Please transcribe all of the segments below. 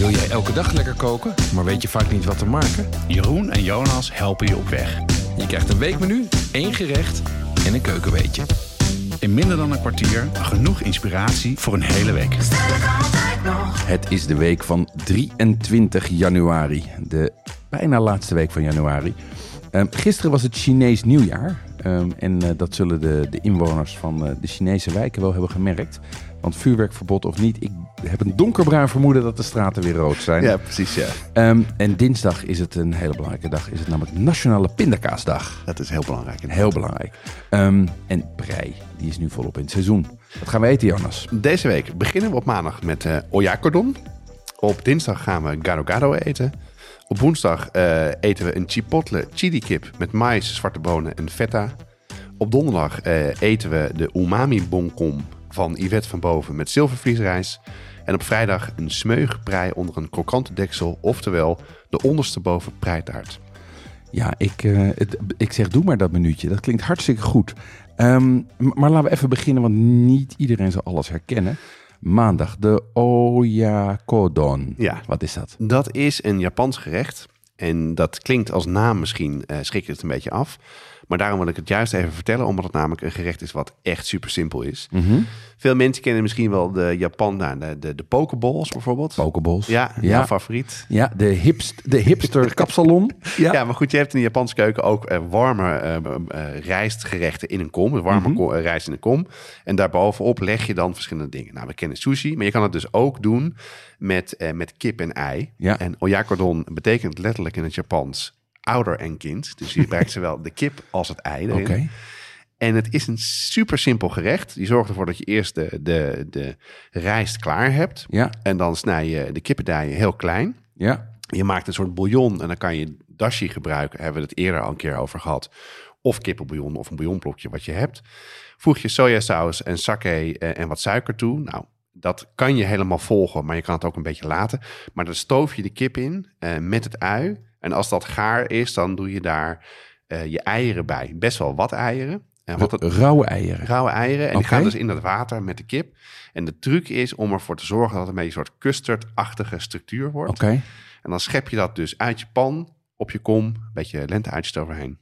Wil jij elke dag lekker koken, maar weet je vaak niet wat te maken? Jeroen en Jonas helpen je op weg. Je krijgt een weekmenu, één gerecht en een keukenweetje. In minder dan een kwartier genoeg inspiratie voor een hele week. Het is de week van 23 januari. De bijna laatste week van januari. Ehm, gisteren was het Chinees nieuwjaar. Ehm, en eh, dat zullen de, de inwoners van eh, de Chinese wijken wel hebben gemerkt. Want vuurwerkverbod of niet, ik heb een donkerbruin vermoeden dat de straten weer rood zijn. Ja, precies, ja. Ehm, en dinsdag is het een hele belangrijke dag. Is het namelijk Nationale Pindakaasdag. Dat is heel belangrijk. Heel belangrijk. Ehm, en prei, die is nu volop in het seizoen. Wat gaan we eten, Jonas? Deze week beginnen we op maandag met eh oyakodon. Op dinsdag gaan we gado eten. Op woensdag eh, eten we een chipotle chili kip met mais, zwarte bonen en feta. Op donderdag eh, eten we de umami bonkom van Yvette van Boven met zilvervliesrijs. En op vrijdag een smeugenprei onder een krokante deksel, oftewel de onderste boven preitaart. Ja, ik, het, ik zeg doe maar dat minuutje. Dat klinkt hartstikke goed. Ehm, maar laten we even beginnen, want niet iedereen zal alles herkennen. Maandag, de oyakodon. Ja. Wat is dat? Dat is een Japans gerecht. En dat klinkt als naam misschien, eh schrik je het een beetje af. Maar daarom wil ik het juist even vertellen, omdat het namelijk een gerecht is wat echt super simpel is. Veel mensen kennen misschien wel de Japan, nou, de, de, de pokeballs bijvoorbeeld. Pokeballs. Ja, ja. jouw favoriet. Ja, de, hipst, de hipster kapsalon. Ja. maar goed, je hebt in de Japanse keuken ook eh, warme eh, eh, rijstgerechten in een kom. Warme eh, rijst in een kom. En daarbovenop leg je dan verschillende dingen. Nou, we kennen sushi, maar je kan het dus ook doen met, met kip en ei. Ja. En oyakodon betekent letterlijk in het Japans ouder en kind. Dus je gebruikt zowel de kip als het ei erin. Oké. En het is een super simpel gerecht. Je zorgt ervoor dat je eerst de, de, de rijst klaar hebt. Ja, En dan snij je de kippendijen heel klein. ja. Je maakt een soort bouillon en dan kan je dashi gebruiken. Daar hebben we het eerder al een keer over gehad. Of kippenbouillon of een bouillonblokje wat je hebt. Voeg je sojasaus en sake eh, en wat suiker toe. Nou, dat kan je helemaal volgen, maar je kan het ook een beetje laten. Maar dan stoof je de kip in eh, met het ui. En als dat gaar is, dan doe je daar eh, je eieren bij. Best wel wat eieren. Wat het, Rauwe eieren. rauwe eieren. En die gaan dus in dat water met de kip. En de truc is om ervoor te zorgen dat het een beetje een soort custardachtige structuur wordt. Oké. En dan schep je dat dus uit je pan, op je kom, een beetje lenteuitjes eroverheen.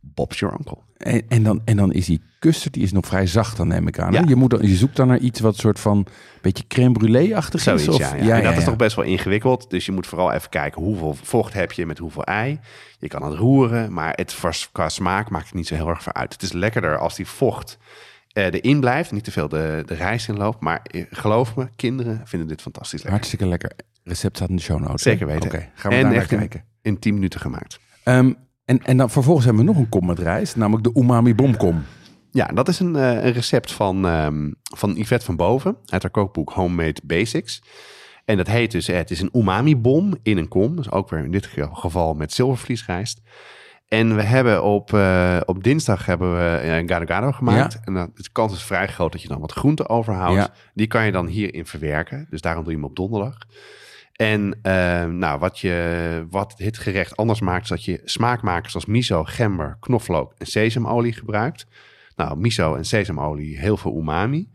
Bob's your uncle. En, en, dan, en dan is die custard, die is nog vrij zacht, dan neem ik aan. Ja. Je, moet dan, je zoekt dan naar iets wat soort van beetje crème brûlée-achtig is. Of, ja. ja. En dat is toch best wel ingewikkeld. Dus je moet vooral even kijken hoeveel vocht heb je met hoeveel ei. Je kan het roeren, maar het, qua smaak maakt het niet zo heel erg veel uit. Het is lekkerder als die vocht eh, erin blijft. Niet te veel de, de rijst in loopt. Maar eh, geloof me, kinderen vinden dit fantastisch lekker. Hartstikke lekker. Recept staat in de show notes. Zeker weten. Oké, gaan we en daar echt in, kijken. in 10 minuten gemaakt. Ehm, en, en dan vervolgens hebben we nog een kom met rijst, namelijk de umami bomkom. Ja, dat is een, eh, een recept van, ehm, van Yvette van Boven uit haar kookboek Homemade Basics. En dat heet dus, eh, het is een umami-bom in een kom. Dus ook weer in dit geval met zilvervliesrijst. En we hebben op, eh, op dinsdag hebben we eh, gado gado gemaakt. Ja. En dan, de kans is vrij groot dat je dan wat groente overhoudt. Ja. Die kan je dan hierin verwerken. Dus daarom doe je hem op donderdag. En eh, nou, wat, je, wat dit gerecht anders maakt, is dat je smaakmakers als miso, gember, knoflook en sesamolie gebruikt. Nou, miso en sesamolie, heel veel umami.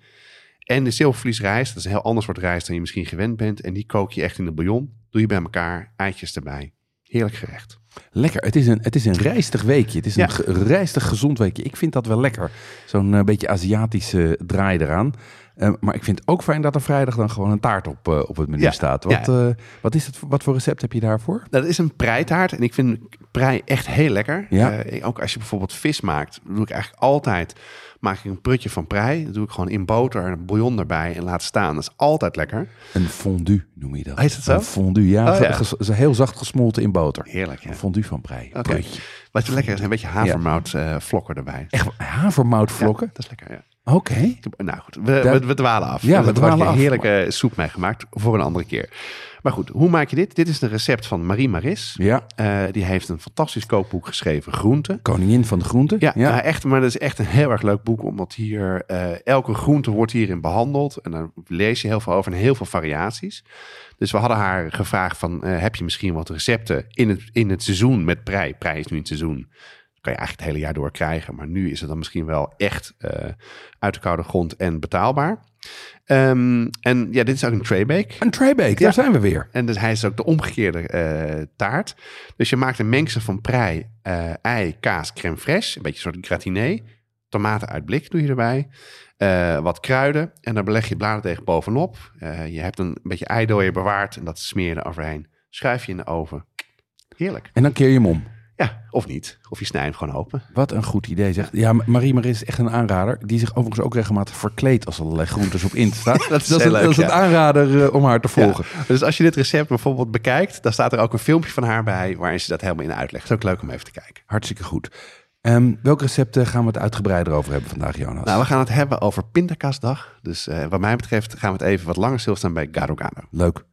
En de zilvervliesrijst, dat is een heel ander soort rijst dan je misschien gewend bent. En die kook je echt in de bouillon. Doe je bij elkaar, eitjes erbij. Heerlijk gerecht. Lekker. Het is een, het is een rijstig weekje. Het is een rijstig gezond weekje. Ik vind dat wel lekker. Zo'n eh, beetje Aziatische draai eraan. Eh, maar ik vind het ook fijn dat er vrijdag dan gewoon een taart op, eh, op het menu Ja. staat. Wat, Ja. eh, wat, is het, wat voor recept heb je daarvoor? Dat is een preitaart en ik vind prei echt heel lekker. Eh, ook als je bijvoorbeeld vis maakt, doe ik eigenlijk altijd maak ik een prutje van prei. Dat doe ik gewoon in boter, een bouillon erbij en laat staan. Dat is altijd lekker. Een fondue noem je dat. Heet het zo? Een fondue, ja. Oh, ja. Heel zacht gesmolten in boter. Heerlijk, ja. Fondue van prei. Oké. Prutje. Wat je lekker is, een beetje havermout eh, vlokken erbij. Echt havermoutvlokken? Dat is lekker, ja. Oké. Nou goed, we, we, we dwalen af. Ja, we wordt dwalen af. heerlijke soep mee gemaakt voor een andere keer. Maar goed, hoe maak je dit? Dit is een recept van Marie Maris. Ja. Eh, die heeft een fantastisch kookboek geschreven, Groenten. Koningin van de groenten. Ja, ja. echt, maar dat is echt een heel erg leuk boek, omdat hier eh, elke groente wordt hierin behandeld. En daar lees je heel veel over en heel veel variaties. Dus we hadden haar gevraagd van, eh, heb je misschien wat recepten in het, in het seizoen met prei? Prei is nu in het seizoen. Kan je eigenlijk het hele jaar door krijgen. Maar nu is het dan misschien wel echt eh, uit de koude grond en betaalbaar. Ehm, en ja, dit is ook een traybake. Een traybake, Ja. daar zijn we weer. En dus hij is ook de omgekeerde eh, taart. Dus je maakt een mengsel van prei, eh, ei, kaas, crème fraîche. Een beetje een soort gratiné. Tomaten uit blik doe je erbij. Wat kruiden. En dan beleg je bladerdeeg bovenop. Je hebt een beetje eidooier bewaard. En dat smeer je er overheen. Schuif je in de oven. Heerlijk. En dan keer je hem om. Ja, of niet. Of je snijdt hem gewoon open. Wat een goed idee zeg. Ja, Marie Maris is echt een aanrader. Die zich overigens ook regelmatig verkleedt als er allerlei groentes op in staan. Dat is dat is, een, leuk, dat aanrader eh, om haar te volgen. Ja. Dus als je dit recept bijvoorbeeld bekijkt, dan staat er ook een filmpje van haar bij waarin ze dat helemaal in uitlegt. Het is ook leuk om even te kijken. Hartstikke goed. Ehm welke recepten gaan we het uitgebreider over hebben vandaag, Jonas? Nou, we gaan het hebben over pindakaasdag. Dus eh, wat mij betreft gaan we het even wat langer stilstaan bij Garo. Leuk.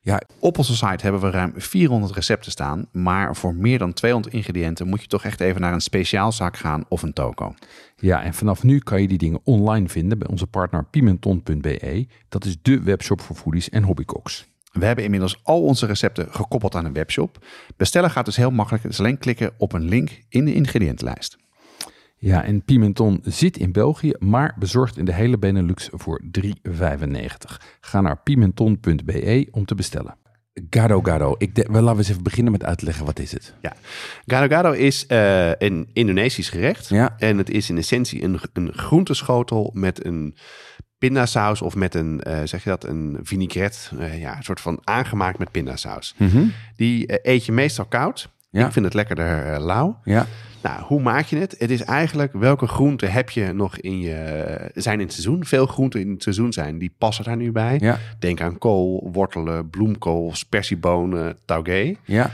Ja, Op onze site hebben we ruim 400 recepten staan, maar voor meer dan 200 ingrediënten moet je toch echt even naar een speciaalzaak gaan of een toko. Ja, en vanaf nu kan je die dingen online vinden bij onze partner pimenton.be. Dat is de webshop voor foodies en hobbycooks. We hebben inmiddels al onze recepten gekoppeld aan een webshop. Bestellen gaat dus heel makkelijk. Het is alleen klikken op een link in de ingrediëntenlijst. Ja, en Pimenton zit in België, maar bezorgt in de hele Benelux voor 3,95. Ga naar pimenton.be om te bestellen. Gado Gado. Ik de, laten we eens even beginnen met uitleggen wat is het. Ja, Gado Gado is eh, een Indonesisch gerecht. Ja. En het is in essentie een, een groenteschotel met een pindasaus of met een, eh, zeg je dat, een vinaigrette. eh, ja, een soort van aangemaakt met pindasaus. Die eh, eet je meestal koud. Ja. Ik vind het lekkerder eh, lauw. Ja, Nou, hoe maak je het? Het is eigenlijk welke groenten heb je nog in je, zijn in het seizoen. Veel groenten in het seizoen zijn, die passen daar nu bij. ja, Denk aan kool, wortelen, bloemkool, spersiebonen, taugé. ja,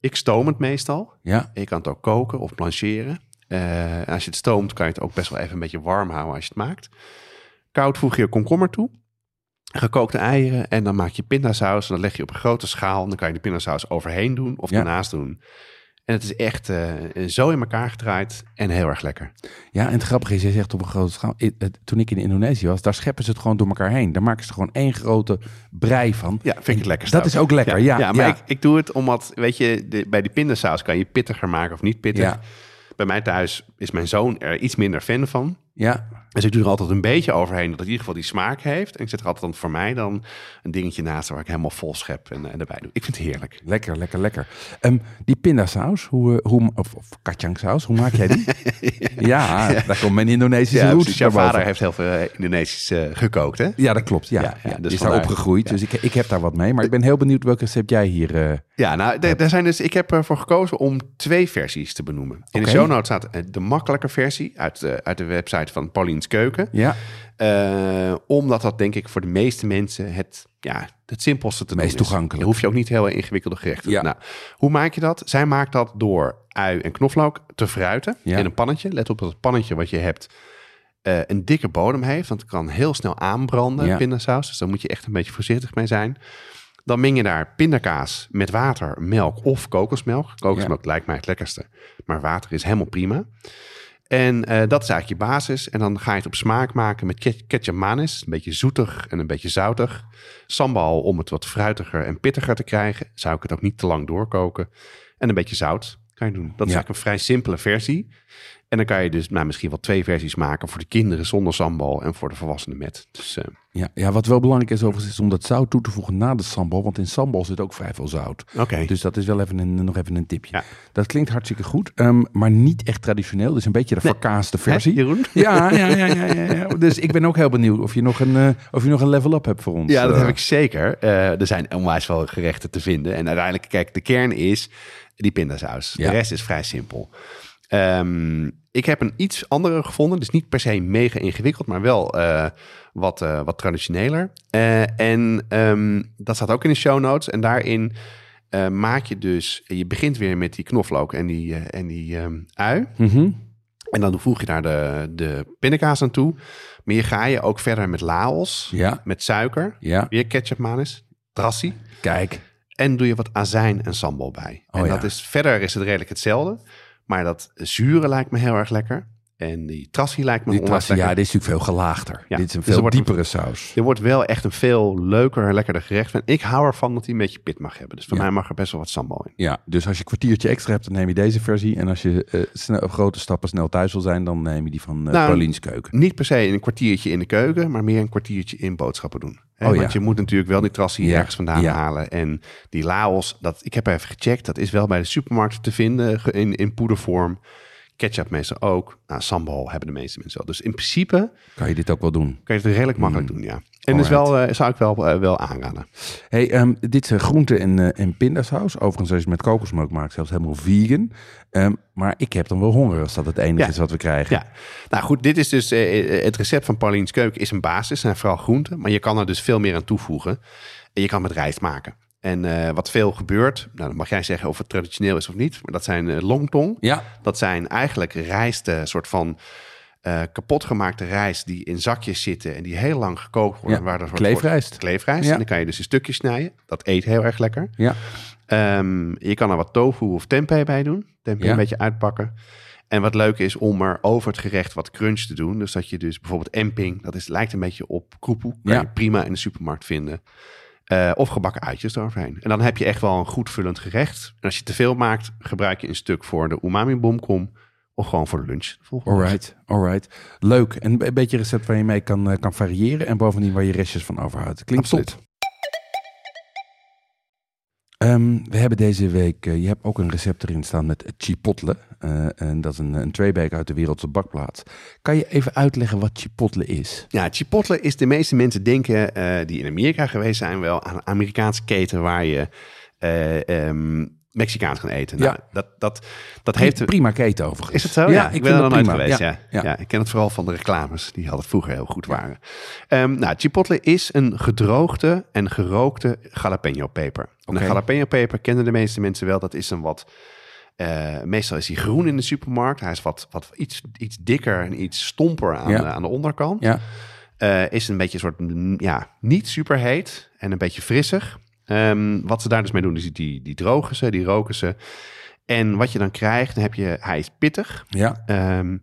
Ik stoom het meestal. ja. Je kan het ook koken of blancheren. Eh, als je het stoomt, kan je het ook best wel even een beetje warm houden als je het maakt. Koud voeg je komkommer toe. Gekookte eieren en dan maak je pindasaus. En dan leg je op een grote schaal. En dan kan je de pindasaus overheen doen of Ja. ernaast doen. En het is echt eh, zo in elkaar gedraaid en heel erg lekker. Ja, en het grappige is, je zegt op een grote schaal. Toen ik in Indonesië was, daar scheppen ze het gewoon door elkaar heen. Daar maken ze er gewoon één grote brei van. Ja, vind ik het lekker. Dat is ook lekker, ja. Ja, maar ja. Ik, ik doe het omdat, weet je, de, bij die pindasaus kan je pittiger maken of niet pittig. Bij mij thuis is mijn zoon er iets minder fan van. Ja, Dus ik doe er altijd een beetje overheen dat het in ieder geval die smaak heeft. En ik zet er altijd dan voor mij dan een dingetje naast waar ik helemaal vol schep en, en erbij doe. Ik vind het heerlijk. lekker, lekker, lekker. Ehm, die pindasaus, hoe, eh, hoe, of, of kacangsaus, hoe maak jij die? ja, daar komt mijn Indonesische Ja, roots precies. Jouw vader heeft heel veel eh, Indonesisch eh, gekookt, hè? Ja, dat klopt. Ja, Ja, dus is daar opgegroeid. Dus ik, ik heb daar wat mee. Maar ik ben heel benieuwd welk recept jij hier... eh, Ja, nou, daar zijn dus, ik heb ervoor gekozen om twee versies te benoemen. In de show notes staat eh, de makkelijke versie uit uit de website van Paulien's Keuken. ja, Eh, omdat dat denk ik voor de meeste mensen het, ja, het simpelste te Meest toegankelijk. Je hoeft je ook niet heel ingewikkelde gerechten Ja. Nou, hoe maak je dat? Zij maakt dat door ui en knoflook te fruiten Ja. in een pannetje. Let op dat het pannetje wat je hebt eh, een dikke bodem heeft. Want het kan heel snel aanbranden, Ja. pindasaus. Dus daar moet je echt een beetje voorzichtig mee zijn. Dan meng je daar pindakaas met water, melk of kokosmelk. Kokosmelk lijkt mij het lekkerste. Maar water is helemaal prima. En eh, dat is eigenlijk je basis. En dan ga je het op smaak maken met ke- ketchup manis. Een beetje zoetig en een beetje zoutig. Sambal om het wat fruitiger en pittiger te krijgen. Zou ik het ook niet te lang doorkoken. En een beetje zout kan je doen. Dat is Ja. eigenlijk een vrij simpele versie. En dan kan je dus nou, misschien wel twee versies maken. Voor de kinderen zonder sambal en voor de volwassenen met. Dus eh, ja, ja, wat wel belangrijk is overigens is om dat zout toe te voegen na de sambal. Want in sambal zit ook vrij veel zout. oké. Dus dat is wel even een, nog even een tipje. Ja. Dat klinkt hartstikke goed, ehm, maar niet echt traditioneel. Dus een beetje de verkaaste Hè, versie. Jeroen? Ja, ja, ja, ja, ja, ja. Dus ik ben ook heel benieuwd of je nog een, eh, of je nog een level up hebt voor ons. Ja, dat eh. heb ik zeker. Er zijn onwijs veel gerechten te vinden. En uiteindelijk, kijk, de kern is die pindasaus. De rest is vrij simpel. Ehm, ik heb een iets andere gevonden. Dus niet per se mega ingewikkeld, maar wel eh, wat, eh, wat traditioneler. Eh, en ehm, dat staat ook in de show notes. En daarin maak je dus... Je begint weer met die knoflook en die, en die ehm, ui. Mhm. En dan voeg je daar de, de pindakaas aan toe. Maar hier ga je ook verder met laos, Ja, met suiker... ja. Weer ketchup manis, drassie. Kijk. En doe je wat azijn en sambal bij. Oh, en ja. dat is, verder is het redelijk hetzelfde. Maar dat zure lijkt me heel erg lekker. En die trassie lijkt me Die trassie, ja, dit is natuurlijk veel gelaagder. Ja, Dit is een dus veel een- diepere saus. Dit wordt wel echt een veel leuker, lekkerder gerecht. En ik hou ervan dat hij een beetje pit mag hebben. Dus voor Ja. mij mag er best wel wat sambal in. Ja, dus als je een kwartiertje extra hebt, dan neem je deze versie. En als je eh, snel, grote stappen snel thuis wil zijn, dan neem je die van Nou, Paulien's Keuken. Niet per se een kwartiertje in de keuken, maar meer een kwartiertje in boodschappen doen. Hè, Oh, Want ja. je moet natuurlijk wel die trassie ergens vandaan halen. En die Laos, dat, ik heb even gecheckt, dat is wel bij de supermarkt te vinden in, in poedervorm. Ketchup meestal ook. Nou, sambal hebben de meeste mensen wel. Dus in principe Kan je dit ook wel doen? kan je het redelijk makkelijk doen, ja. En dus Mm. Alright. wel, eh, zou ik wel, eh, wel aanraden. Hey, ehm, dit is eh, groente- en, en pindasaus. Overigens, als je het met kokosmelk maakt, zelfs helemaal vegan. Ehm, maar ik heb dan wel honger als dat het enige Ja. is wat we krijgen. Ja, nou goed, dit is dus het recept van Paulien's Keuken is een basis en vooral groenten, maar je kan er dus veel meer aan toevoegen. En je kan het met rijst maken. En eh, wat veel gebeurt, nou, dan mag jij zeggen of het traditioneel is of niet, maar dat zijn eh, longtong. Ja, Dat zijn eigenlijk rijst, eh, soort van eh kapotgemaakte rijst die in zakjes zitten en die heel lang gekookt worden. Ja, waar een soort- kleefrijst. Kleefrijst. Ja. En dan kan je dus in stukjes snijden. Dat eet heel erg lekker. ja. Ehm, je kan er wat tofu of tempeh bij doen. Tempeh Ja. een beetje uitpakken. En wat leuk is om er over het gerecht wat crunch te doen. Dus dat je dus bijvoorbeeld emping, dat is, lijkt een beetje op kroepoe. Kan Ja. je prima in de supermarkt vinden. Eh, of gebakken uitjes eroverheen. En dan heb je echt wel een goed vullend gerecht. En als je te veel maakt, gebruik je een stuk voor de umami bomkom. Of gewoon voor de lunch. Alright, alright. Leuk. En een beetje recept waar je mee kan, eh, kan variëren. En bovendien waar je restjes van overhoudt. Klinkt Absoluut. top. Ehm, we hebben deze week, eh, je hebt ook een recept erin staan met chipotle. Eh, en dat is een, een uit de wereldse bakplaats. Kan je even uitleggen wat chipotle is? Ja, Chipotle is de meeste mensen denken, eh, die in Amerika geweest zijn, wel aan een Amerikaanse keten waar je eh, ehm, Mexicaans kan eten. Nou, Ja. dat, dat, dat heeft... Prima keten overigens. Is het zo? Ja, ik ben er nog nooit geweest. Ja. Ja. ja. ik ken het vooral van de reclames, die hadden vroeger heel goed waren. Ehm, nou, chipotle is een gedroogde en gerookte jalapeno peper. Oké. Een jalapeno peper kennen de meeste mensen wel. Dat is een wat... eh, meestal is hij groen in de supermarkt. Hij is wat, wat iets, iets dikker en iets stomper aan, de, aan de onderkant. Ja, Eh, is een beetje een soort, ja, niet super heet en een beetje frissig. Ehm, wat ze daar dus mee doen, is die, die drogen ze, die roken ze. En wat je dan krijgt, dan heb je, hij is pittig. ja. Ehm,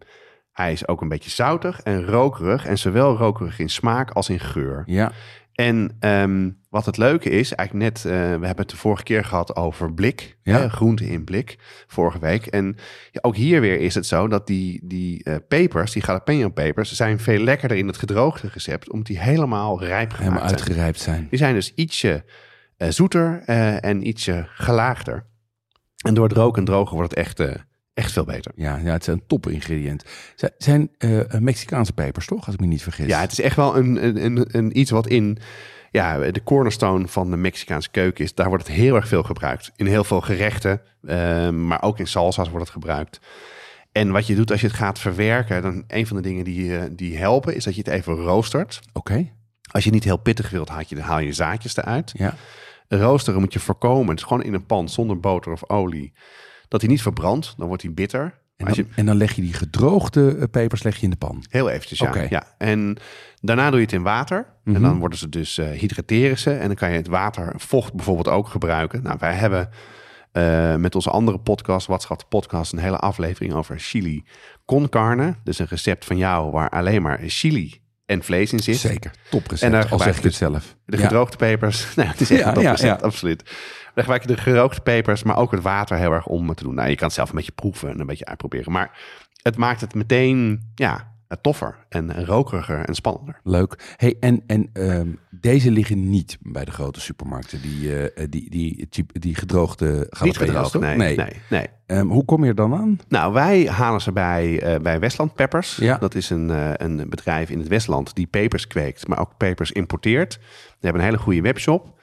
hij is ook een beetje zoutig en rokerig. En zowel rokerig in smaak als in geur. ja. En ehm, wat het leuke is, eigenlijk net, eh, we hebben het de vorige keer gehad over blik. Ja. hè, groente in blik, vorige week. En ja, ook hier weer is het zo dat die, die eh, pepers, die jalapeno pepers, zijn veel lekkerder in het gedroogde recept. Omdat die helemaal rijp gemaakt Helemaal zijn. uitgerijpt zijn. Die zijn dus ietsje zoeter eh, en ietsje gelaagder. En door het roken en drogen wordt het echt, eh, echt veel beter. Ja, ja, het is een top ingrediënt. Zijn, zijn eh, Mexicaanse pepers toch, als ik me niet vergis? Ja, het is echt wel een, een, een, een iets wat in ja, de cornerstone van de Mexicaanse keuken is. Daar wordt het heel erg veel gebruikt. In heel veel gerechten, eh, maar ook in salsa's wordt het gebruikt. En wat je doet als je het gaat verwerken, dan een van de dingen die, eh, die helpen, is dat je het even roostert. Oké, Als je niet heel pittig wilt, haal je, haal je zaadjes eruit. ja. Roosteren moet je voorkomen, het is gewoon in een pan zonder boter of olie, dat hij niet verbrandt. Dan wordt hij bitter. En dan, je, en dan leg je die gedroogde eh, pepers leg je in de pan. Heel eventjes, ja. Ja. En daarna doe je het in water. Mhm. En dan worden ze dus, eh hydrateren ze. En dan kan je het water, vocht bijvoorbeeld ook gebruiken. Nou, wij hebben eh, met onze andere podcast, Wat schat de podcast, een hele aflevering over chili con carne. Dus een recept van jou waar alleen maar chili en vlees in zit. Zeker, toprecept, En daar al zeg ik je het zelf. De Ja. gedroogde pepers. Nou, het is echt Ja, een top ja, absoluut. Dan gebruik je de gerookte pepers, maar ook het water heel erg om te doen. Nou, je kan het zelf een beetje proeven en een beetje uitproberen. Maar het maakt het meteen, ja, toffer en rokeriger en spannender. Leuk. Hey, en en ehm, deze liggen niet bij de grote supermarkten, die, eh, die, die, cheap- die gedroogde Niet gedroogd, toch? nee. nee. nee, Ehm, hoe kom je er dan aan? Nou, wij halen ze bij, eh, bij Westland Peppers. Ja. Dat is een, eh, een bedrijf in het Westland die pepers kweekt, maar ook pepers importeert. Die hebben een hele goede webshop.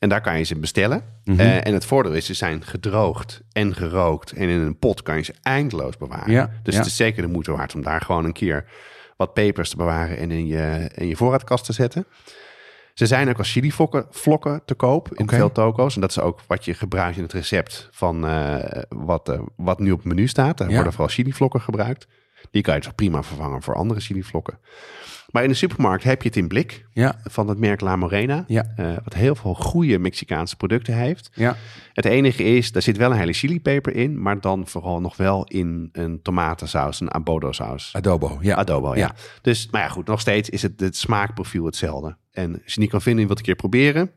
En daar kan je ze bestellen. Mhm. Eh, en het voordeel is, ze zijn gedroogd en gerookt. En in een pot kan je ze eindeloos bewaren. Ja, dus ja. het is zeker de moeite waard om daar gewoon een keer wat pepers te bewaren en in je, in je voorraadkast te zetten. Ze zijn ook als chilivlokken vlokken te koop in veel toko's. En dat is ook wat je gebruikt in het recept van eh, wat, eh, wat nu op het menu staat. Daar Ja. worden vooral chilivlokken gebruikt. Die kan je toch prima vervangen voor andere chilivlokken. Maar in de supermarkt heb je het in blik Ja, van het merk La Morena. Ja. eh, wat heel veel goede Mexicaanse producten heeft. ja. Het enige is, daar zit wel een hele chilipeper in. Maar dan vooral nog wel in een tomatensaus, een abodo saus. Adobo. Ja. Adobo, ja. Ja. Dus, maar ja, goed, nog steeds is het, het smaakprofiel hetzelfde. En als je niet kan vinden, je wilt een keer proberen,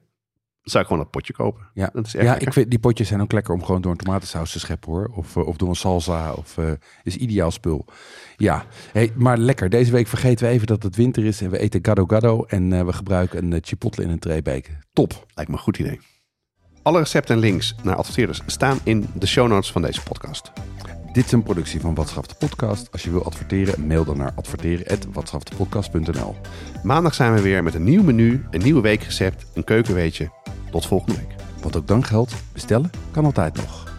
zou ik gewoon dat potje kopen. Ja, Dat is echt ja lekker. ik vind die potjes zijn ook lekker om gewoon door een tomatensaus te scheppen hoor. Of, eh, of door een salsa. Of eh, is ideaal spul. Ja, hey, maar lekker. Deze week vergeten we even dat het winter is en we eten gado gado. En eh, we gebruiken een chipotle in een treebeek. Top. Lijkt me een goed idee. Alle recepten en links naar adverteerders staan in de show notes van deze podcast. Dit is een productie van Watschaf de Podcast. Als je wil adverteren, mail dan naar adverteren.watschaftepodcast.nl Maandag zijn we weer met een nieuw menu, een nieuwe weekrecept, een keukenweetje. Tot volgende week. Want ook dan geldt, bestellen kan altijd nog.